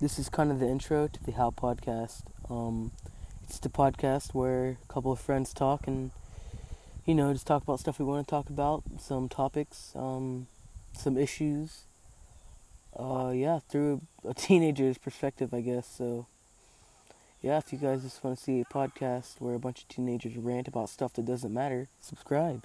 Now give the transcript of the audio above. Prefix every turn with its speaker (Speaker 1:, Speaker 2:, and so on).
Speaker 1: this is kind of the intro to the How podcast. Um, it's the podcast where a couple of friends talk and, you know, just talk about stuff we want to talk about, some topics, um, some issues. Uh, yeah, through a teenager's perspective, I guess. So, yeah, if you guys just want to see a podcast where a bunch of teenagers rant about stuff that doesn't matter, subscribe.